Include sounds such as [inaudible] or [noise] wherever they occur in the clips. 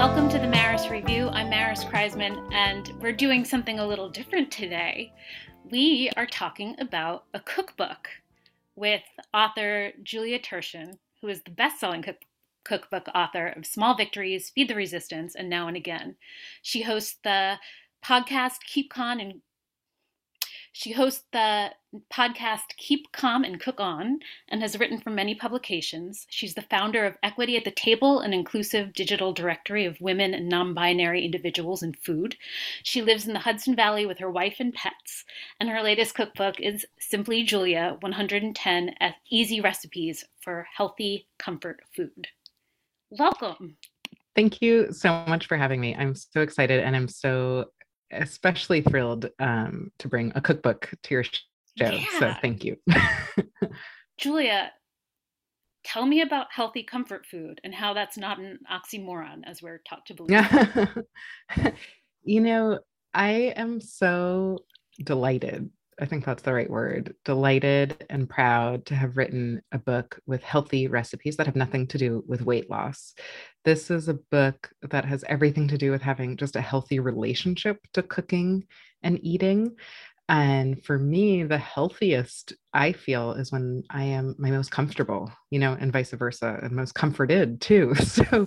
Welcome to the Maris Review. I'm Maris Kreizman, and we're doing something a little different today. We are talking about a cookbook with author Julia Turshen, who is the best selling cook- cookbook author of Small Victories, Feed the Resistance, and Now and Again. She hosts the podcast Keep Con and she hosts the podcast Keep Calm and Cook On and has written for many publications. She's the founder of Equity at the Table, an inclusive digital directory of women and non binary individuals in food. She lives in the Hudson Valley with her wife and pets, and her latest cookbook is Simply Julia 110 Easy Recipes for Healthy Comfort Food. Welcome. Thank you so much for having me. I'm so excited and I'm so especially thrilled um, to bring a cookbook to your show. Yeah. So thank you. [laughs] Julia, tell me about healthy comfort food and how that's not an oxymoron as we're taught to believe. [laughs] You know, I am so delighted I think that's the right word, delighted and proud to have written a book with healthy recipes that have nothing to do with weight loss. This is a book that has everything to do with having just a healthy relationship to cooking and eating. And for me, the healthiest I feel is when I am my most comfortable, you know, and vice versa, and most comforted too. [laughs] So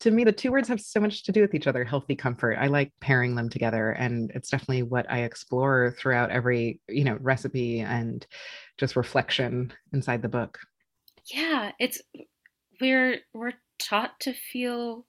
to me, the two words have so much to do with each other healthy comfort. I like pairing them together. And it's definitely what I explore throughout every, you know, recipe and just reflection inside the book. Yeah. It's, we're, we're taught to feel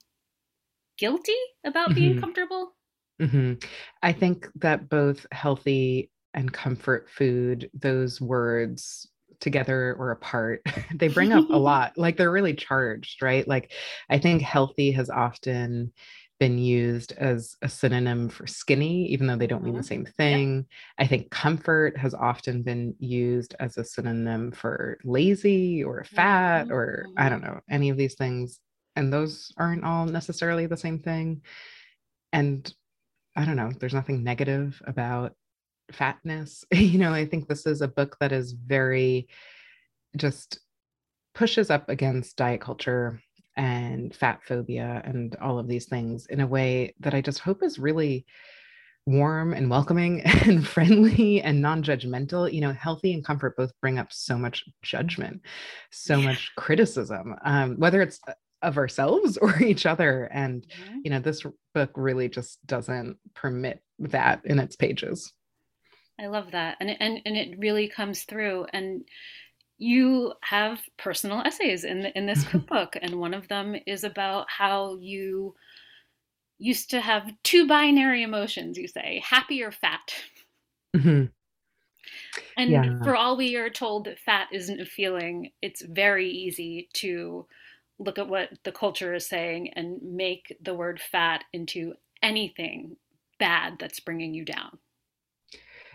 guilty about being mm-hmm. comfortable Mm-hmm. I think that both healthy and comfort food, those words together or apart, [laughs] they bring up a [laughs] lot. Like they're really charged, right? Like I think healthy has often been used as a synonym for skinny, even though they don't mean the mm-hmm. same thing. I think comfort has often been used as a synonym for lazy or fat or I don't know, any of these things. And those aren't all necessarily the same thing. And I don't know, there's nothing negative about fatness. [laughs] you know, I think this is a book that is very just pushes up against diet culture and fat phobia and all of these things in a way that I just hope is really warm and welcoming [laughs] and friendly and non-judgmental you know healthy and comfort both bring up so much judgment so much criticism um, whether it's of ourselves [laughs] or each other and mm-hmm. you know this book really just doesn't permit that in its pages i love that and and and it really comes through and you have personal essays in the, in this [laughs] cookbook and one of them is about how you used to have two binary emotions you say happy or fat mm-hmm. and yeah. for all we are told that fat isn't a feeling it's very easy to look at what the culture is saying and make the word fat into anything bad that's bringing you down.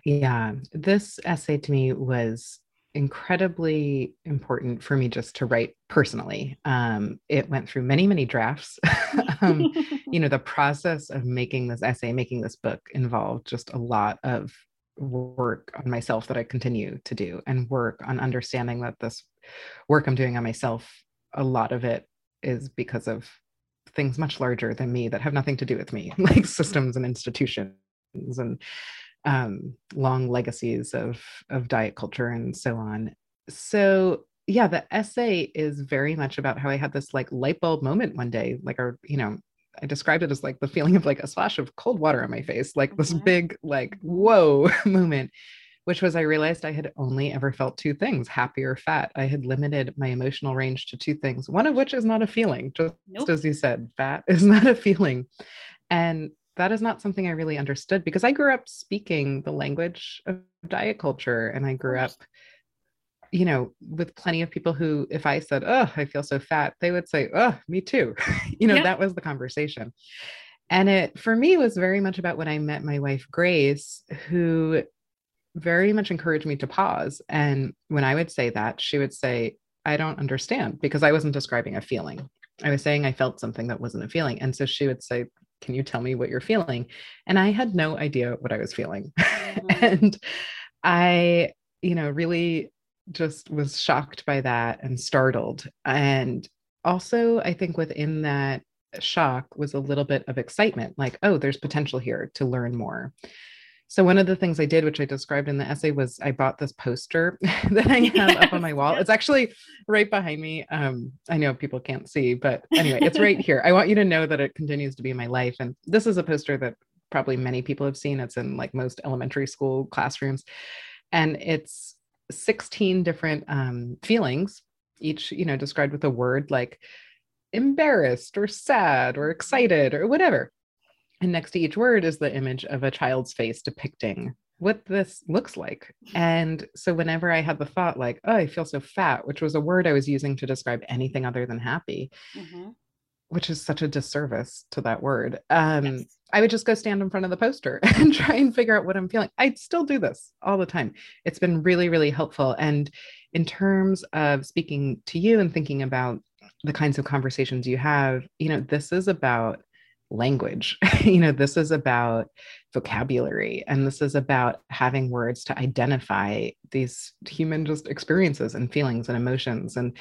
Yeah, this essay to me was incredibly important for me just to write personally. Um, it went through many, many drafts. [laughs] um, you know, the [laughs] process of making this essay, making this book involved just a lot of work on myself that I continue to do and work on understanding that this work I'm doing on myself a lot of it is because of things much larger than me that have nothing to do with me, [laughs] like systems and institutions and um, long legacies of of diet culture and so on. So yeah, the essay is very much about how I had this like light bulb moment one day, like our, you know, I described it as like the feeling of like a splash of cold water on my face, like this mm-hmm. big, like, whoa [laughs] moment which was I realized I had only ever felt two things happy or fat. I had limited my emotional range to two things, one of which is not a feeling, just nope. as you said, fat [laughs] is not a feeling. And that is not something I really understood because I grew up speaking the language of diet culture and I grew up you know, with plenty of people who, if I said, Oh, I feel so fat, they would say, Oh, me too. [laughs] you know, that was the conversation. And it, for me, was very much about when I met my wife, Grace, who very much encouraged me to pause. And when I would say that, she would say, I don't understand because I wasn't describing a feeling. I was saying I felt something that wasn't a feeling. And so she would say, Can you tell me what you're feeling? And I had no idea what I was feeling. Mm-hmm. [laughs] and I, you know, really just was shocked by that and startled. And also, I think within that, shock was a little bit of excitement like oh there's potential here to learn more so one of the things I did, which I described in the essay, was I bought this poster [laughs] that I [laughs] have yes, up on my wall. It's actually right behind me. Um, I know people can't see, but anyway, it's right here. I want you to know that it continues to be my life. And this is a poster that probably many people have seen. It's in like most elementary school classrooms. And it's 16 different um, feelings, each, you know, described with a word like embarrassed or sad or excited or whatever. And next to each word is the image of a child's face depicting what this looks like. And so whenever I had the thought, like, oh, I feel so fat, which was a word I was using to describe anything other than happy, mm-hmm. which is such a disservice to that word, um, yes. I would just go stand in front of the poster [laughs] and try and figure out what I'm feeling. I still do this all the time. It's been really, really helpful. And in terms of speaking to you and thinking about the kinds of conversations you have, you know, this is about language. [laughs] you know, this is about vocabulary and this is about having words to identify these human just experiences and feelings and emotions. And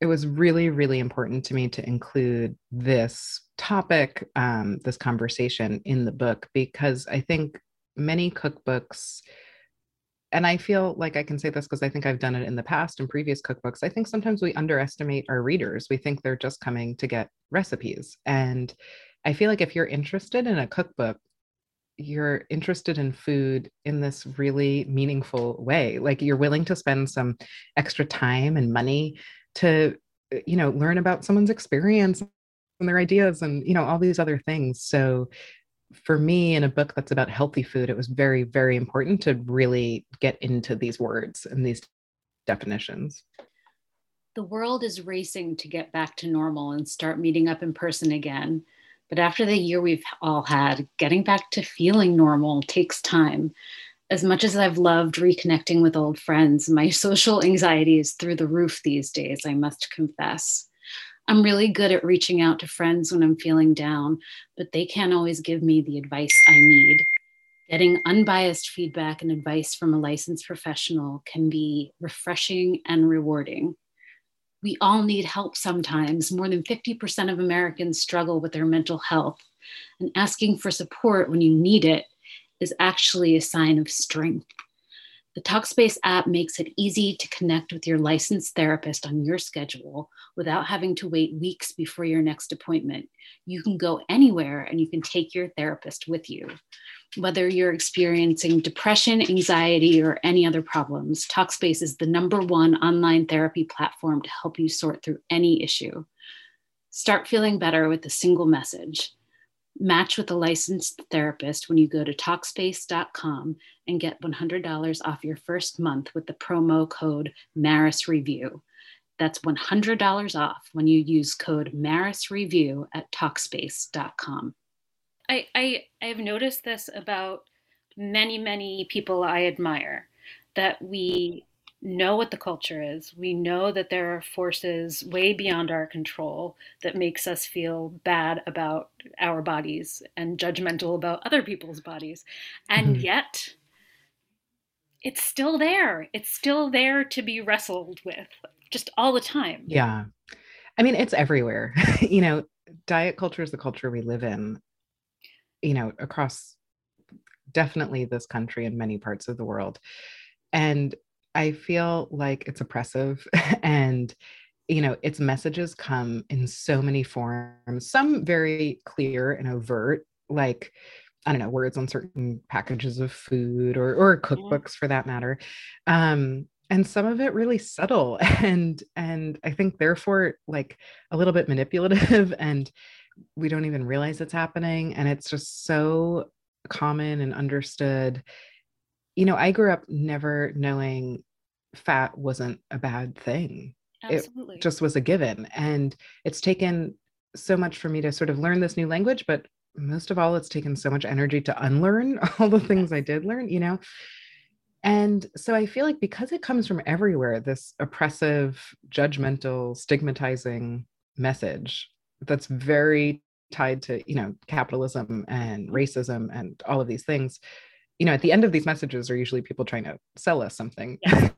it was really, really important to me to include this topic, um, this conversation in the book, because I think many cookbooks and I feel like I can say this because I think I've done it in the past in previous cookbooks. I think sometimes we underestimate our readers. We think they're just coming to get recipes. And I feel like if you're interested in a cookbook, you're interested in food in this really meaningful way. Like you're willing to spend some extra time and money to, uh, you know, learn about someone's experience and their ideas and, you know, all these other things. So for me, in a book that's about healthy food, it was very, very important to really get into these words and these definitions. The world is racing to get back to normal and start meeting up in person again. But after the year we've all had, getting back to feeling normal takes time. As much as I've loved reconnecting with old friends, my [laughs] social anxiety is through the roof these days, I must confess. I'm really good at reaching out to friends when I'm feeling down, but they can't always give me the advice I need. Getting unbiased feedback and advice from a licensed professional can be refreshing and rewarding we all need help sometimes. More than 50% of Americans struggle with their mental health. And asking for support when you need it is actually a sign of strength. The Talkspace app makes it easy to connect with your licensed therapist on your schedule without having to wait weeks before your next appointment. You can go anywhere and you can take your therapist with you. Whether you're experiencing depression, anxiety, or any other problems, Talkspace is the number one online therapy platform to help you sort through any issue. Start feeling better with a single message. Match with a licensed therapist when you go to Talkspace.com and get $100 off your first month with the promo code Maris Review. That's $100 off when you use code Maris Review at Talkspace.com. I, I I've noticed this about many many people I admire that we know what the culture is. We know that there are forces way beyond our control that makes us feel bad about our bodies and judgmental about other people's bodies. And mm-hmm. yet it's still there. It's still there to be wrestled with just all the time. Yeah. I mean, it's everywhere. [laughs] you know, diet culture is the culture we live in, you know, across definitely this country and many parts of the world. And I feel like it's oppressive [laughs] and you know its messages come in so many forms some very clear and overt like i don't know words on certain packages of food or or cookbooks for that matter um and some of it really subtle [laughs] and and i think therefore like a little bit manipulative [laughs] and we don't even realize it's happening and it's just so common and understood you know, I grew up never knowing fat wasn't a bad thing. Absolutely. It just was a given. And it's taken so much for me to sort of learn this new language, but most of all, it's taken so much energy to unlearn [laughs] all the things I did learn, you know? And so I feel like because it comes from everywhere, this oppressive, judgmental, stigmatizing message that's very tied to, you know, capitalism and racism and all of these things, you know at the end of these messages are usually people trying to sell us something yeah.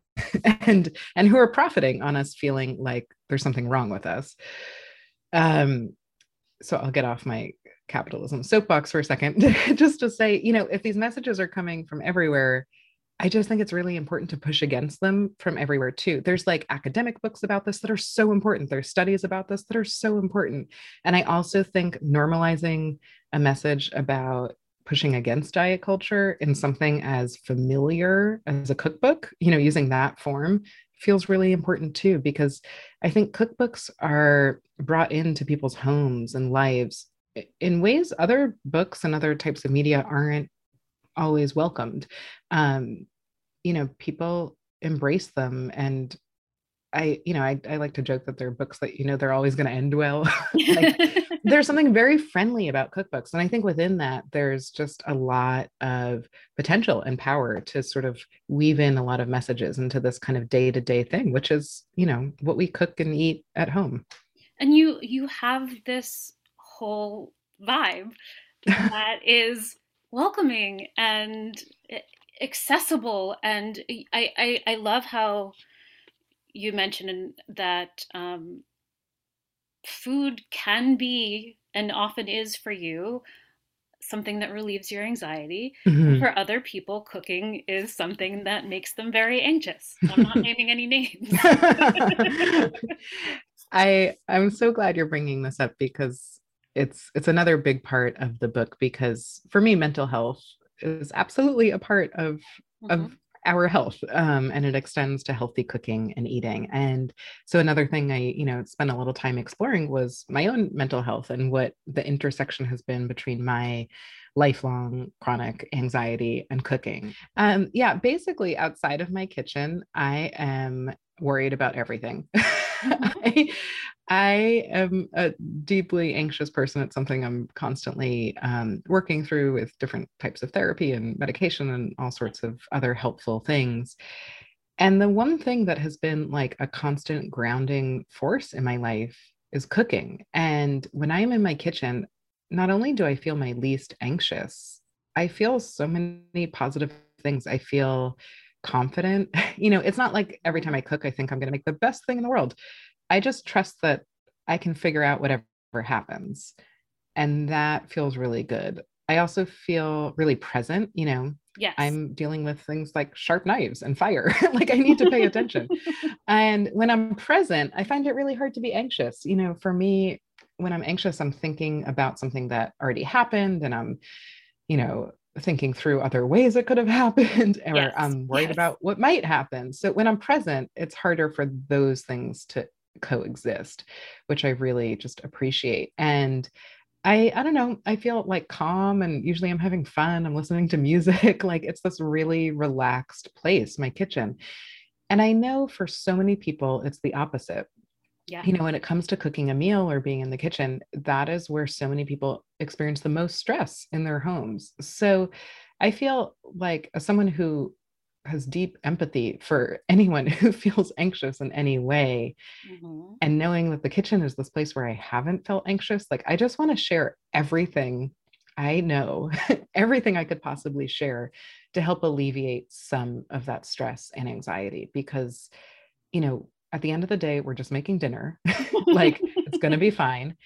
[laughs] and and who are profiting on us feeling like there's something wrong with us um so I'll get off my capitalism soapbox for a second, [laughs] just to say, you know, if these messages are coming from everywhere, I just think it's really important to push against them from everywhere too. There's like academic books about this that are so important. There's studies about this that are so important. And I also think normalizing a message about pushing against diet culture in something as familiar as a cookbook, you know, using that form feels really important too, because I think cookbooks are brought into people's homes and lives in ways other books and other types of media aren't always welcomed. Um, you know, people embrace them and I, you know, I, I like to joke that they're books that, you know, they're always going to end well. [laughs] like, [laughs] there's something very friendly about cookbooks. And I think within that, there's just a lot of potential and power to sort of weave in a lot of messages into this kind of day to day thing, which is, you know, what we cook and eat at home. And you, you have this whole vibe that [laughs] is welcoming and eh, accessible. And I, I, I love how, you mentioned that um, food can be and often is for you something that relieves your anxiety. Mm-hmm. For other people, cooking is something that makes them very anxious. I'm not [laughs] naming any names. [laughs] I I'm so glad you're bringing this up because it's it's another big part of the book because for me mental health is absolutely a part of mm-hmm. of our health um, and it extends to healthy cooking and eating. And so another thing i you know spent a little time exploring was my own mental health and what the intersection has been between my lifelong chronic anxiety and cooking. Um, yeah basically outside of my kitchen i am worried about everything [laughs] [laughs] I, I am a deeply anxious person. It's something I'm constantly um, working through with different types of therapy and medication and all sorts of other helpful things. And the one thing that has been like a constant grounding force in my life is cooking. And when I'm in my kitchen, not only do I feel my least anxious, I feel so many positive things. I feel confident. [laughs] You know, it's not like every time I cook, I think I'm going to make the best thing in the world. I just trust that I can figure out whatever happens. And that feels really good. I also feel really present, you know. Yes. I'm dealing with things like sharp knives and fire. [laughs] like I need to pay attention. [laughs] and when I'm present, I find it really hard to be anxious. You know, for me, when I'm anxious, I'm thinking about something that already happened and I'm, you know, thinking through other ways it could have [laughs] happened or yes. I'm worried yes. about what might happen. So when I'm present, it's harder for those things to coexist, which I really just appreciate. And I I don't know, I feel like calm and usually I'm having fun. I'm listening to [laughs] music. like it's this really relaxed place, my kitchen. And I know for so many people it's the opposite. Yeah. You know, when it comes to cooking a meal or being in the kitchen, that is where so many people experience the most stress in their homes. So I feel like as someone who has deep empathy for [laughs] anyone who feels anxious in any way mm-hmm. and knowing that the kitchen is this place where i haven't felt anxious like i just want to share everything i know [laughs] everything i could possibly share to help alleviate some of that stress and anxiety because you know at the end of the day we're just making dinner. [laughs] Like it's going to be [laughs] fine.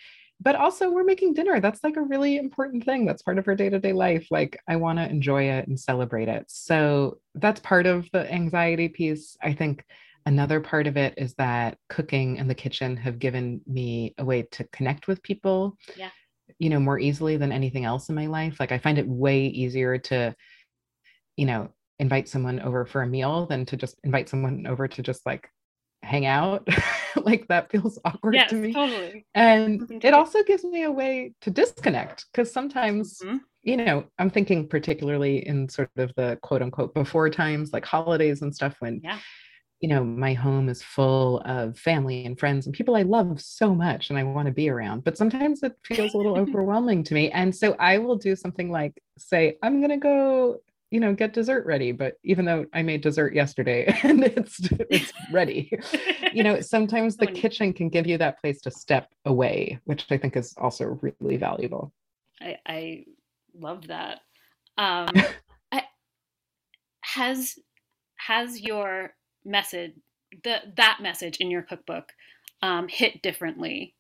But also we're making dinner. That's like a really important thing. That's part of our day-to-day life. Like i want to enjoy it and celebrate it. So that's part of the anxiety piece. I think another part of it is that cooking and the kitchen have given me a way to connect with people yeah. you know more easily than anything else in my life. Like i find it way easier to you know invite someone over for a meal than to just invite someone over to just like hang out [laughs] like that feels awkward yes, to me. totally. And it also gives me a way to disconnect because sometimes mm-hmm. you know i'm thinking particularly in sort of the quote unquote before times like holidays and stuff when yeah. you know my home is full of family and friends and people i love so much and i want to be around. But sometimes it feels a little [laughs] overwhelming to me. And so i will do something like say i'm going to go you know get dessert ready but even though i made dessert yesterday [laughs] and it's it's ready [laughs] you know sometimes the kitchen can give you that place to step away which i think is also really valuable. I i love that. Um [laughs] I, has has your message the that message in your cookbook um hit differently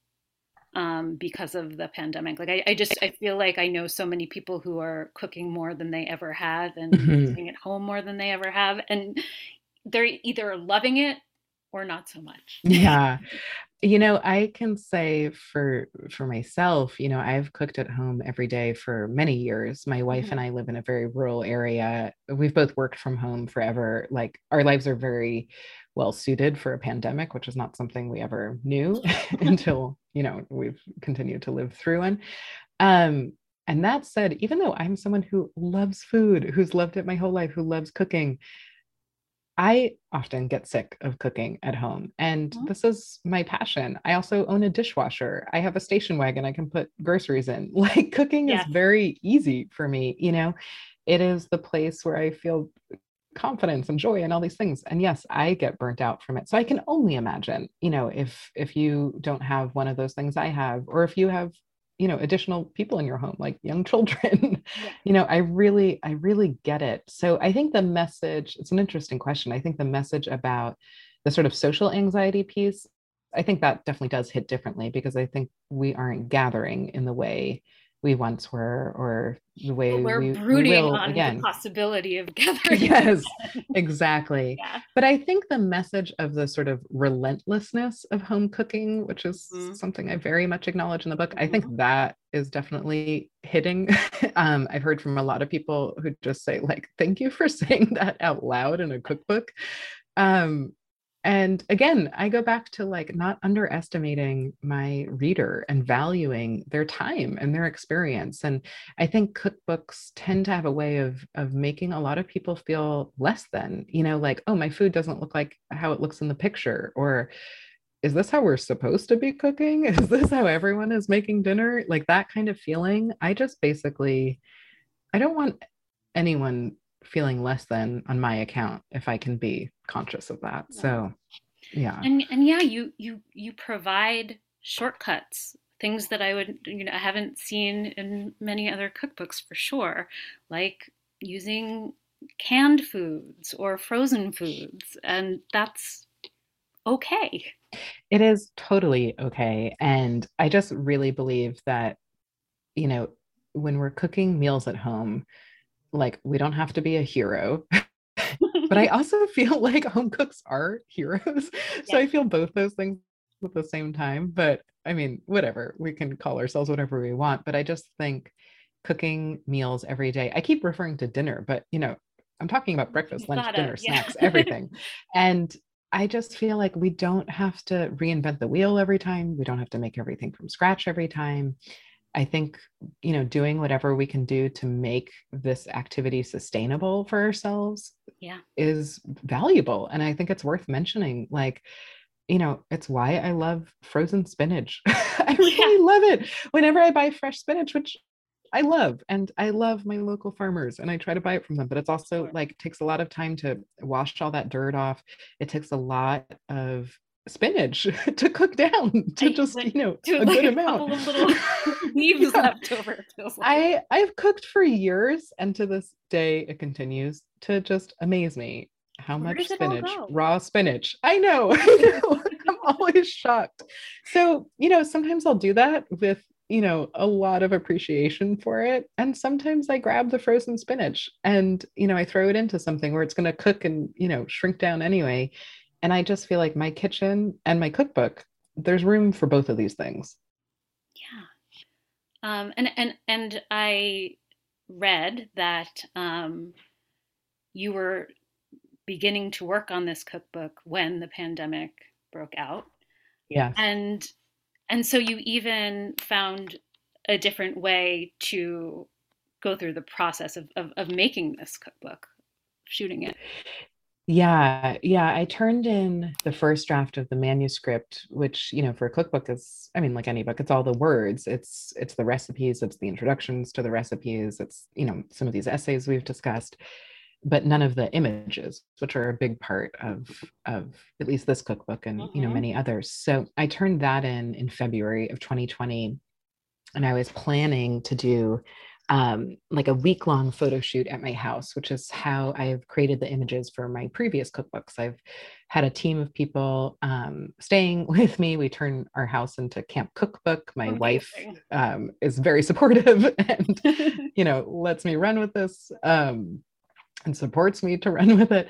um, because of the pandemic. Like I, I, just I feel like I know so many people who are cooking more than they ever have and mm-hmm. staying at home more than they ever have, and they're either loving it or not so much. yeah. You know, I can say for for myself, you know, I've cooked at home every day for many years. My wife mm-hmm. and I live in a very rural area. We've both worked from home forever. Like our lives are very well suited for a pandemic, which is not something we ever knew [laughs] [laughs] until, you know, we've continued to live through one. Um, and that said, even though I'm someone who loves food, who's loved it my whole life, who loves cooking, I often get sick of cooking at home, and mm-hmm. this is my passion. I also own a dishwasher. I have a station wagon I can put groceries in. [laughs] Like cooking yeah. is very easy for me, you know. It is the place where I feel confidence and joy and all these things. And yes, I get burnt out from it. So I can only imagine, you know, if if you don't have one of those things I have or if you have you know additional people in your home like young [laughs] children yeah. you know i really i really get it so i think the message it's an interesting question i think the message about the sort of social anxiety piece i think that definitely does hit differently because i think we aren't gathering in the way we once were or the way well, we're we, brooding we will on again. the possibility of [laughs] gathering yes [laughs] exactly yeah. but i think the message of the sort of relentlessness of home cooking which is mm-hmm. something i very much acknowledge in the book mm-hmm. i think mm-hmm. that is definitely hitting [laughs] um, i've heard from a lot of people who just say like thank you for saying that out loud in a cookbook um, and again i go back to like not underestimating my reader and valuing their time and their experience. And i think cookbooks tend to have a way of of making a lot of people feel less than you know like oh my food doesn't look like how it looks in the picture or is this how we're supposed to be cooking? [laughs] Is this how everyone is making dinner? Like that kind of feeling. I just basically i don't want anyone feeling less than on my account if I can be conscious of that. So yeah. And and yeah, you you you provide shortcuts, things that I would you know I haven't seen in many other cookbooks for sure, like using canned foods or frozen foods and that's okay. It is totally okay and I just really believe that you know when we're cooking meals at home like we don't have to be a hero [laughs] [laughs] but i also [laughs] feel like home cooks are heroes [laughs] so i feel both those things at the same time but i mean whatever we can call ourselves whatever we want but i just think cooking meals every day i keep referring to dinner but you know i'm talking about breakfast lunch dinner yeah. snacks everything and I just feel like we don't have to reinvent the wheel every time. We don't have to make everything from scratch every time. I think, you know, doing whatever we can do to make this activity sustainable for ourselves yeah. is valuable. And I think it's worth mentioning. Like, you know, it's why I love frozen spinach. [laughs] I [laughs] really yeah. love it. Whenever I buy fresh spinach, which I love, and I love my local farmers and I try to buy it from them, but it's also like takes a lot of time to wash all that dirt off. It takes a lot of spinach [laughs] to cook down to I just you know a like good a amount [laughs] leaves yeah. left over like. i i've cooked for years and to this day it continues to just amaze me how Where much spinach raw spinach i know, [laughs] I know. i'm always shocked so you know sometimes i'll do that with you know a lot of appreciation for it and sometimes i grab the frozen spinach and you know i throw it into something where it's going to cook and you know shrink down anyway and I just feel like my kitchen and my cookbook, there's room for both of these things. Yeah. Um, and, and, and I read that um, you were beginning to work on this cookbook when the pandemic broke out. Yeah. And, and so you even found a different way to go through the process of, of, of making this cookbook, shooting it. Yeah, yeah. I turned in the first draft of the manuscript, which, you know, for a cookbook is, I mean, like any book, it's all the words. It's it's the recipes, it's the introductions to the recipes, it's, you know, some of these essays we've discussed, but none of the images, which are a big part of of at least this cookbook and, mm-hmm. you know, mm-hmm. many others. So I turned that in in February of 2020 and I was planning to do um, like a week long photo shoot at my house, which is how I've created the images for my previous cookbooks. I've had a team of people um, staying [laughs] with me. We turn our house into Camp Cookbook. My Amazing. wife um, is very [laughs] supportive and, [laughs] you know, lets me run with this um, and supports me to run with it.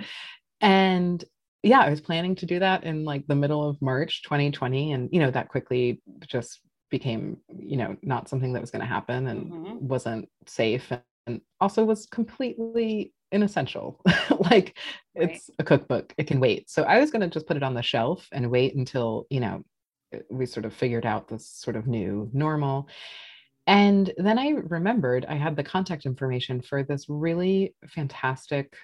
And yeah, I was planning to do that in like the middle of March 2020. And, you know, that quickly just became you know not something that was going to happen and mm-hmm. wasn't safe and also was completely inessential [laughs] like right. it's a cookbook it can wait so i was going to just put it on the shelf and wait until you know we sort of figured out this sort of new normal and then i remembered i had the contact information for this really fantastic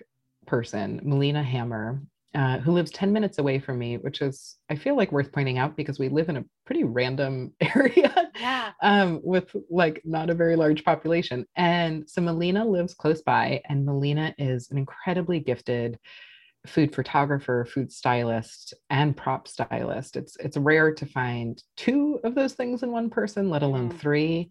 person melina hammer uh, who lives 10 minutes away from me, which is, I feel like worth pointing out because we live in a pretty random [laughs] area yeah. um, with like not a very large population. And so Melina lives close by, and Melina is an incredibly gifted food photographer, food stylist, and prop stylist. It's it's rare to find two of those things in one person, let alone mm. three.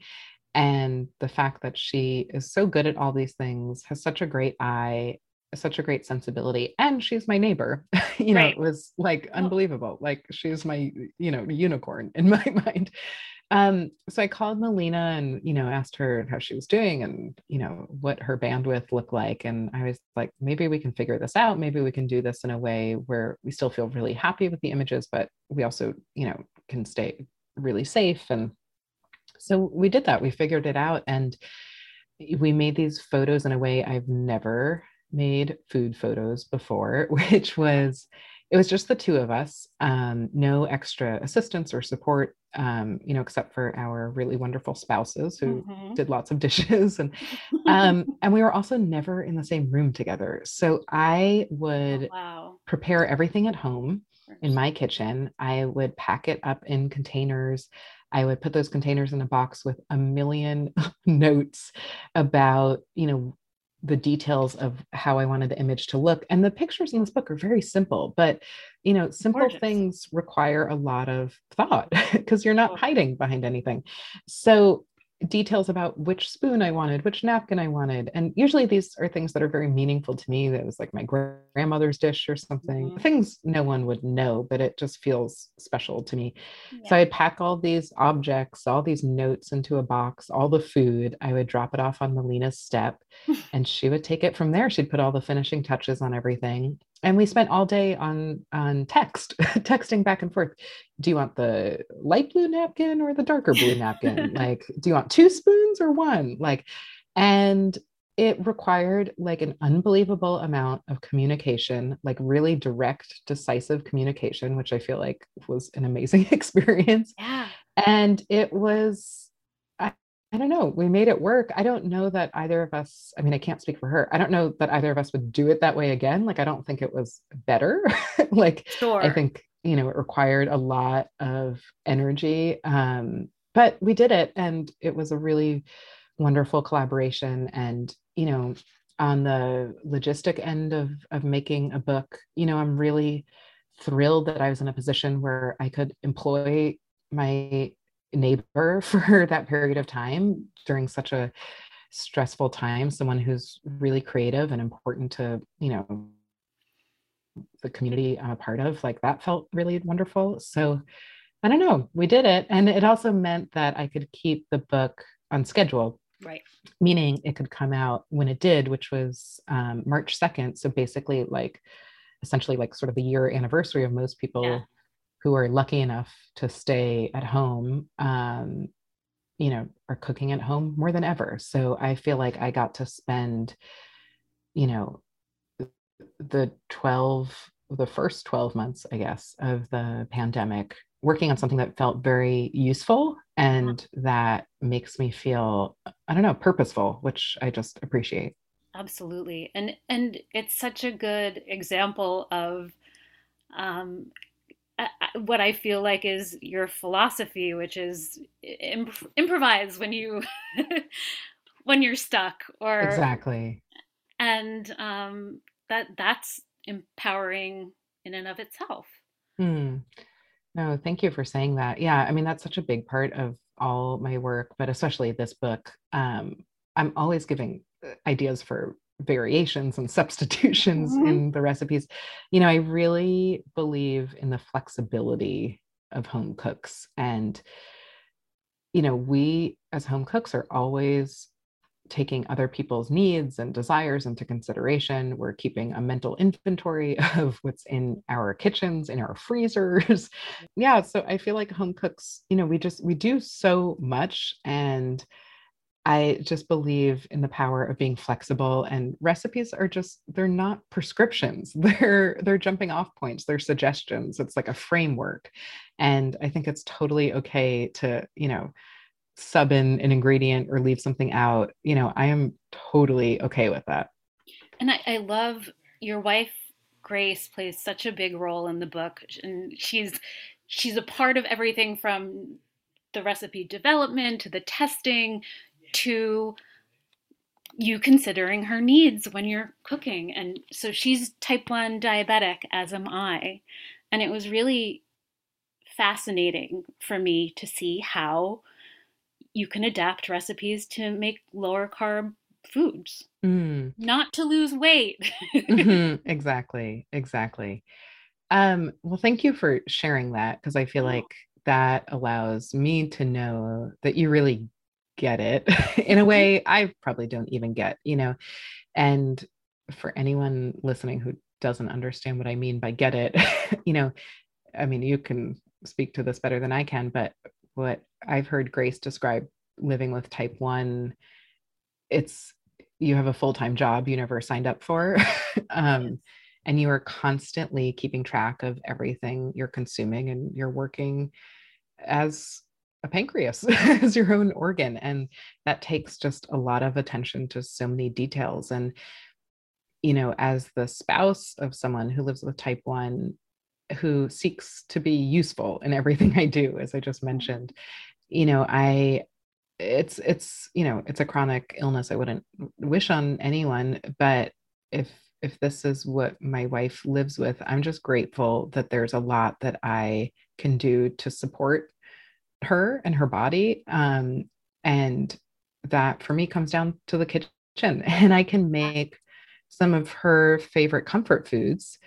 And the fact that she is so good at all these things, has such a great eye, such a great sensibility and she's my neighbor. [laughs] You know right. it was like unbelievable. Like she's my you know unicorn in [laughs] my mind. Um so i called melina and you know asked her how she was doing and you know what her bandwidth looked like and i was like maybe we can figure this out. Maybe we can do this in a way where we still feel really happy with the images but we also you know can stay really safe. And so we did that. We figured it out and we made these photos in a way I've never made food photos before, [laughs] which was it was just the two of us, um, no extra assistance or support, um, you know, except for our really wonderful spouses who mm-hmm. did lots of [laughs] dishes, and [laughs] um, and we were also never in the same room together. So I oh, would oh, wow. prepare everything at home in my kitchen. I would pack it up in containers. I would put those containers in a box with a million notes about, you know, the details of how I wanted the image to look. And the pictures in this book are very simple, but you know, simple Gorgeous. things require a lot of thought [laughs] because you're not hiding behind anything. So details about which spoon I wanted, which napkin I wanted. And usually these are things that are very meaningful to me. That was like my grandmother's dish or something, mm-hmm. things no one would know, but it just feels special to me. Yeah. So I'd pack all these objects, all these notes into a box, all the food. I would drop it off on Melina's step [laughs] and she would take it from there. She'd put all the finishing touches on everything and we spent all day on on text [laughs] texting back and forth. Do you want the light blue napkin or the darker blue napkin? [laughs] Like do you want two spoons or one? Like and it required like an unbelievable amount of communication like really direct decisive communication which i feel like was an amazing [laughs] experience. Yeah. And it was I don't know. We made it work. I don't know that either of us, I mean, I can't speak for her. I don't know that either of us would do it that way again. Like, I don't think it was better. [laughs] like, sure. I think, you know, it required a lot of energy. Um, but we did it and it was a really wonderful collaboration. And, you know, on the logistic end of, of making a book, you know, I'm really thrilled that I was in a position where I could employ my neighbor [laughs] for that period of time during such a stressful time someone who's really creative and important to you know the community i'm a part of like that felt really wonderful. So i don't know we did it. And it also meant that i could keep the book on schedule. Right. Meaning it could come out when it did which was um, march 2nd so basically like essentially like sort of the year anniversary of most people yeah who are lucky enough to stay at home um, you know are cooking at home more than ever. So i feel like i got to spend you know the 12 the first 12 months i guess of the pandemic working on something that felt very useful and that makes me feel i don't know purposeful which i just appreciate. Absolutely. And and it's such a good example of um, what I feel like is your philosophy, which is imp- improvise when you [laughs] when you're stuck, or exactly, and um, that that's empowering in and of itself. Hmm. No, thank you for saying that. Yeah, I mean that's such a big part of all my work, but especially this book. Um, I'm always giving uh, ideas for variations and substitutions mm-hmm. in the recipes. You know, I really believe in the flexibility of home cooks. And, you know, we as home cooks are always taking other people's needs and desires into consideration. We're keeping a mental inventory [laughs] of what's in our kitchens, in our freezers. [laughs] yeah. So I feel like home cooks, you know, we just, we do so much. And I just believe in the power of being flexible and recipes are just they're not prescriptions. [laughs] They're they're jumping off points, they're suggestions. It's like a framework. And I think it's totally okay to, you know, sub in an ingredient or leave something out. You know, I am totally okay with that. And I, I love your wife Grace plays such a big role in the book and she's she's a part of everything from the recipe development to the testing to you considering her needs when you're cooking. And so she's type 1 diabetic, as am I. And it was really fascinating for me to see how you can adapt recipes to make lower carb foods, mm. not to lose weight. mm-hmm. [laughs] Exactly. Exactly. Um, well, thank you for sharing that because I feel like that allows me to know that you really get it [laughs] in a mm-hmm. way I probably don't even get, you know. And for anyone listening who doesn't understand what I mean by get it, [laughs] you know, I mean, you can speak to this better than I can, but what I've heard Grace describe living with type 1 it's you have a full-time job you never signed up for [laughs] um, and you are constantly keeping track of everything you're consuming and you're working as a pancreas [laughs] as your own organ and that takes just a lot of attention to so many details and you know as the spouse of someone who lives with type 1 who seeks to be useful in everything [laughs] i do as i just mm-hmm. mentioned you know i it's it's you know it's a chronic illness i wouldn't wish on anyone but if if this is what my wife lives with i'm just grateful that there's a lot that i can do to support her and her body. Um, and that for me comes down to the kitchen. [laughs] And I can make some of her favorite comfort foods,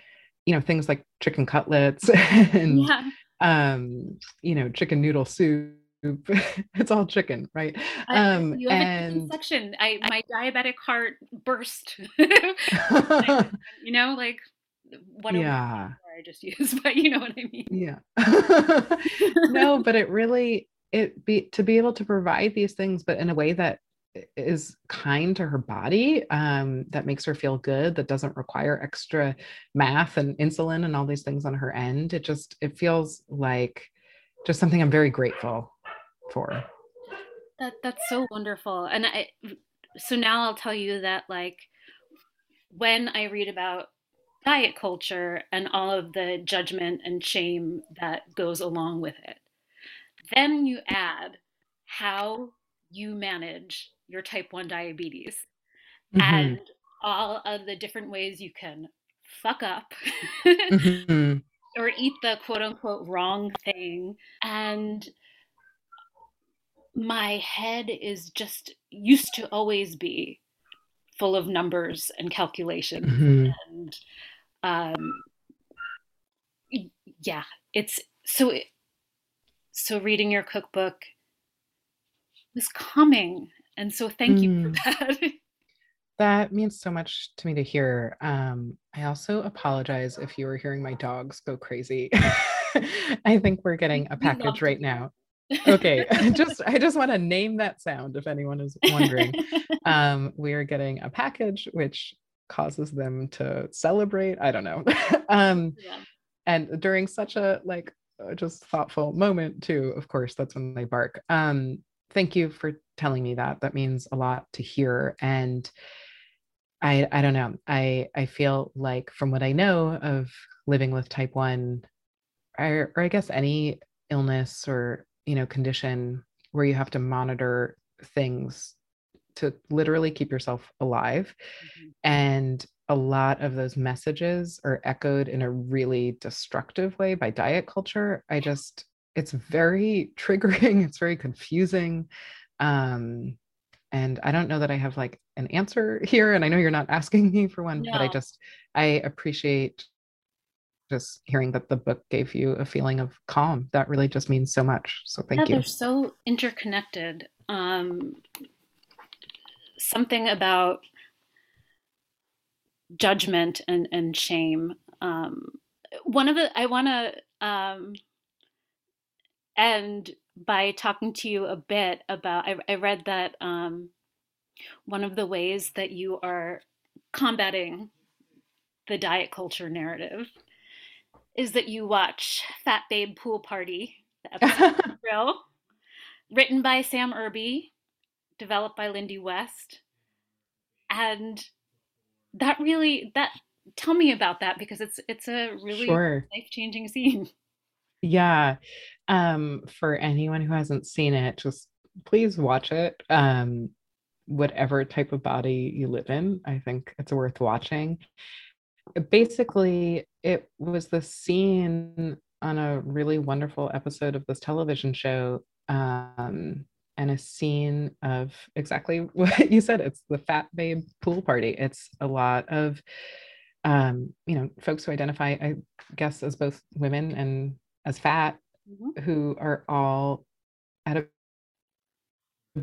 you know, things like chicken cutlets [laughs] and, yeah. um, you know, chicken noodle soup. [laughs] it's all chicken, right? Um, you have and, a section. I my diabetic heart burst. you know, like what yeah. I just [laughs] use, but you know what I mean. Yeah. [laughs] no, but it really it be to be able to provide these things, but in a way that is kind to her body um, that makes her feel good that doesn't require extra math and insulin and all these things on her end it just it feels like just something i'm very grateful for that that's so wonderful and i so now i'll tell you that like when i read about diet culture and all of the judgment and shame that goes along with it. Then you add how you manage your type 1 diabetes mm-hmm. and all of the different ways you can fuck up mm-hmm. [laughs] or eat the quote unquote wrong thing. And my head is just used to always be full of numbers and calculations mm-hmm. and um, yeah, it's so. So reading your cookbook was calming, and so thank mm. you for mm. that. [laughs] That means so much to me to hear. Um, I also apologize if you were hearing my dogs go crazy. [laughs] I think we're getting a package right now. [laughs] okay, just I just want to name that sound if anyone is wondering. Um, we are getting a package, which causes them to celebrate i don't know. [laughs] Um yeah. and during such a like just thoughtful moment too of course that's when they bark. Um thank you for telling me that. That means a lot to hear. And i i don't know. I i feel like from what i know of living with type 1 or, or i guess any illness or you know condition where you have to monitor things to literally keep yourself alive. Mm-hmm. And a lot of those messages are echoed in a really destructive way by diet culture. I just, it's very [laughs] triggering, it's very confusing. Um, and I don't know that I have like an answer here. And I know you're not asking me for one, no. but I just, I appreciate just hearing that the book gave you a feeling of calm. That really just means so much. So thank yeah, you. They're so interconnected. Um, something about judgment and, and shame. Um, one of the, I want to um, end by talking to you a bit about, I, I read that um, one of the ways that you are combating the diet culture narrative is that you watch Fat Babe Pool Party, the episode [laughs] written by Sam Irby, developed by Lindy West. And that really that tell me about that because it's it's a really sure. life-changing scene. [laughs] Yeah. Um for anyone who hasn't seen it, just please watch it. Um whatever type of body you live in, I think it's worth watching. Basically, it was the scene on a really wonderful episode of this television show um, and a scene of exactly [laughs] what you said. It's the fat babe pool party. It's a lot of, um, you know, folks who identify, I guess, as both women and as fat, mm-hmm. who are all at a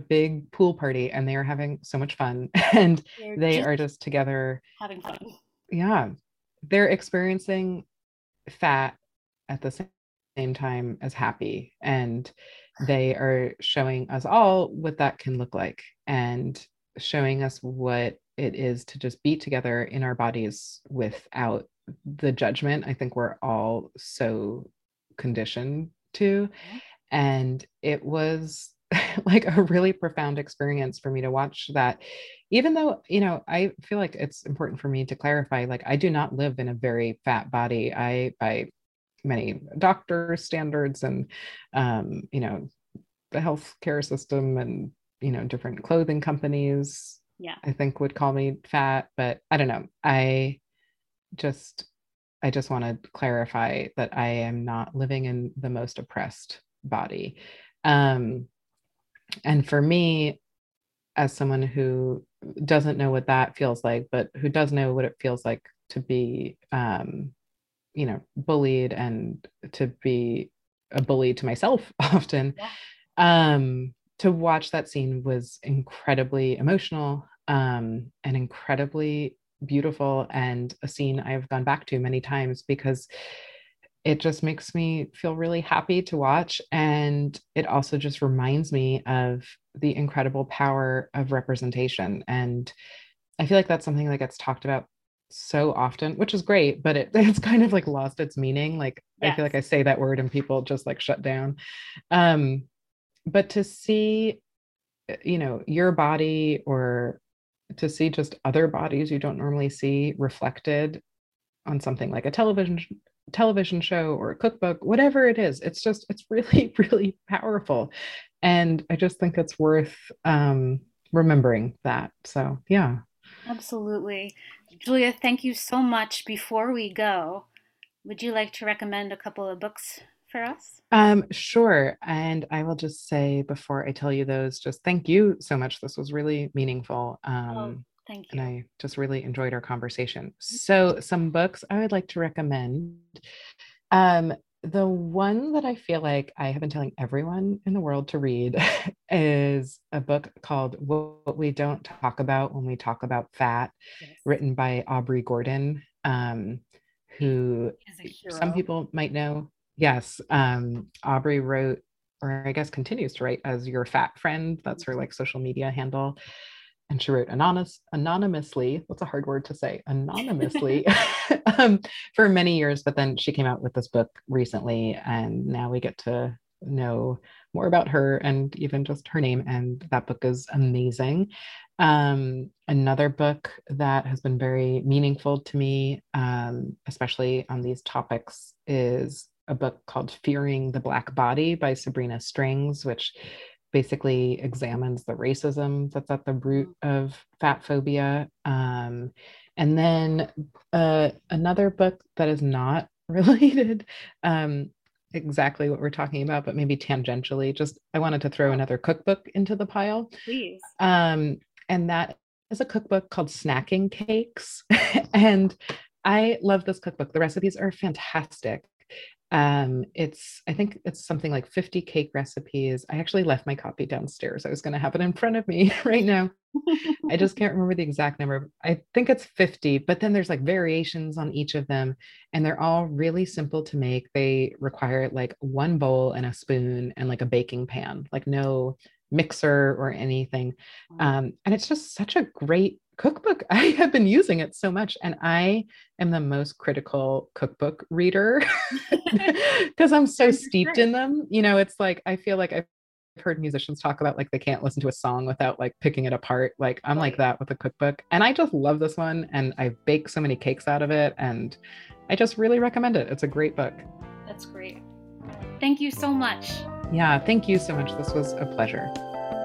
big pool party and they are having so much fun [laughs] and they're they just are just together having fun. Yeah. They're experiencing fat at the same time as happy and they are showing us all what that can look like and showing us what it is to just be together in our bodies without the judgment. I think we're all so conditioned to. Mm-hmm. and it was [laughs] like a really profound experience for me to watch that. Even though you know i feel like it's important for me to clarify like i do not live in a very fat body. I by many doctor standards and um, you know the healthcare system and you know different clothing companies yeah. I think would call me fat but i don't know. I just i just want to clarify that i am not living in the most oppressed body. Um and for me as someone who doesn't know what that feels like but who does know what it feels like to be um you know bullied and to be a bully to myself [laughs] often. Yeah. um to watch that scene was incredibly emotional um and incredibly beautiful and a scene I've gone back to many times because it just makes me feel really happy to watch. And it also just reminds me of the incredible power of representation. And I feel like that's something that gets talked about so often, which is great, but it, [laughs] it's kind of like lost its meaning. Like yes. I feel like I say that word and people just like shut down. Um, but to see, eh, you know, your body or to see just other bodies you don't normally see reflected on something like a television television show or a cookbook whatever it is it's just it's really [laughs] really powerful and i just think it's worth um remembering that so yeah absolutely Julia, thank you so much. Before we go, would you like to recommend a couple of books for us? Um, sure. And I will just say before I tell you those, just thank you so much. This was really meaningful. Um, oh, thank you. And I just really enjoyed our conversation. So, some books I would like to recommend. Um, the one that I feel like I have been telling everyone in the world to read [laughs] is a book called What We Don't Talk About When We Talk About Fat, yes. written by Aubrey Gordon, um, who some people might know. Yes, um, Aubrey wrote, or I guess continues to write as Your Fat Friend. That's her mm-hmm. like social media handle and she wrote anonymous, anonymously what's a hard word to say? Anonymously [laughs] [laughs] um, for many years but then she came out with this book recently and now we get to know more about her and even just her name and that book is amazing. Um, another book that has been very meaningful to me um, especially on these topics is a book called fearing the black body by sabrina strings which basically examines the racism that's at the root of fat phobia. Um, and then uh, another book that is not [laughs] related um, exactly what we're talking about, but maybe tangentially. Just I wanted to throw another cookbook into the pile. Please. Um, and that is a cookbook called Snacking Cakes. [laughs] and I love this cookbook. The recipes are fantastic. Um, it's, I think it's something like 50 cake recipes. I actually left my copy downstairs. I was going to have it in front of me [laughs] right now. I just [laughs] can't remember the exact number. I think it's 50, but then there's like variations on each of them, and they're all really simple to make. They require like one bowl and a spoon and like a baking pan, like no mixer or anything. Um, and it's just such a great cookbook. [laughs] I have been using it so much, and I am the most critical cookbook reader [laughs] because I'm so steeped in them. You know, it's like I feel like I've heard musicians talk about like they can't listen to a song without like picking it apart. Like I'm like that with a cookbook, and I just love this one, and I bake so many cakes out of it, and I just really recommend it. It's a great book. That's great. Thank you so much. Yeah, thank you so much. This was a pleasure.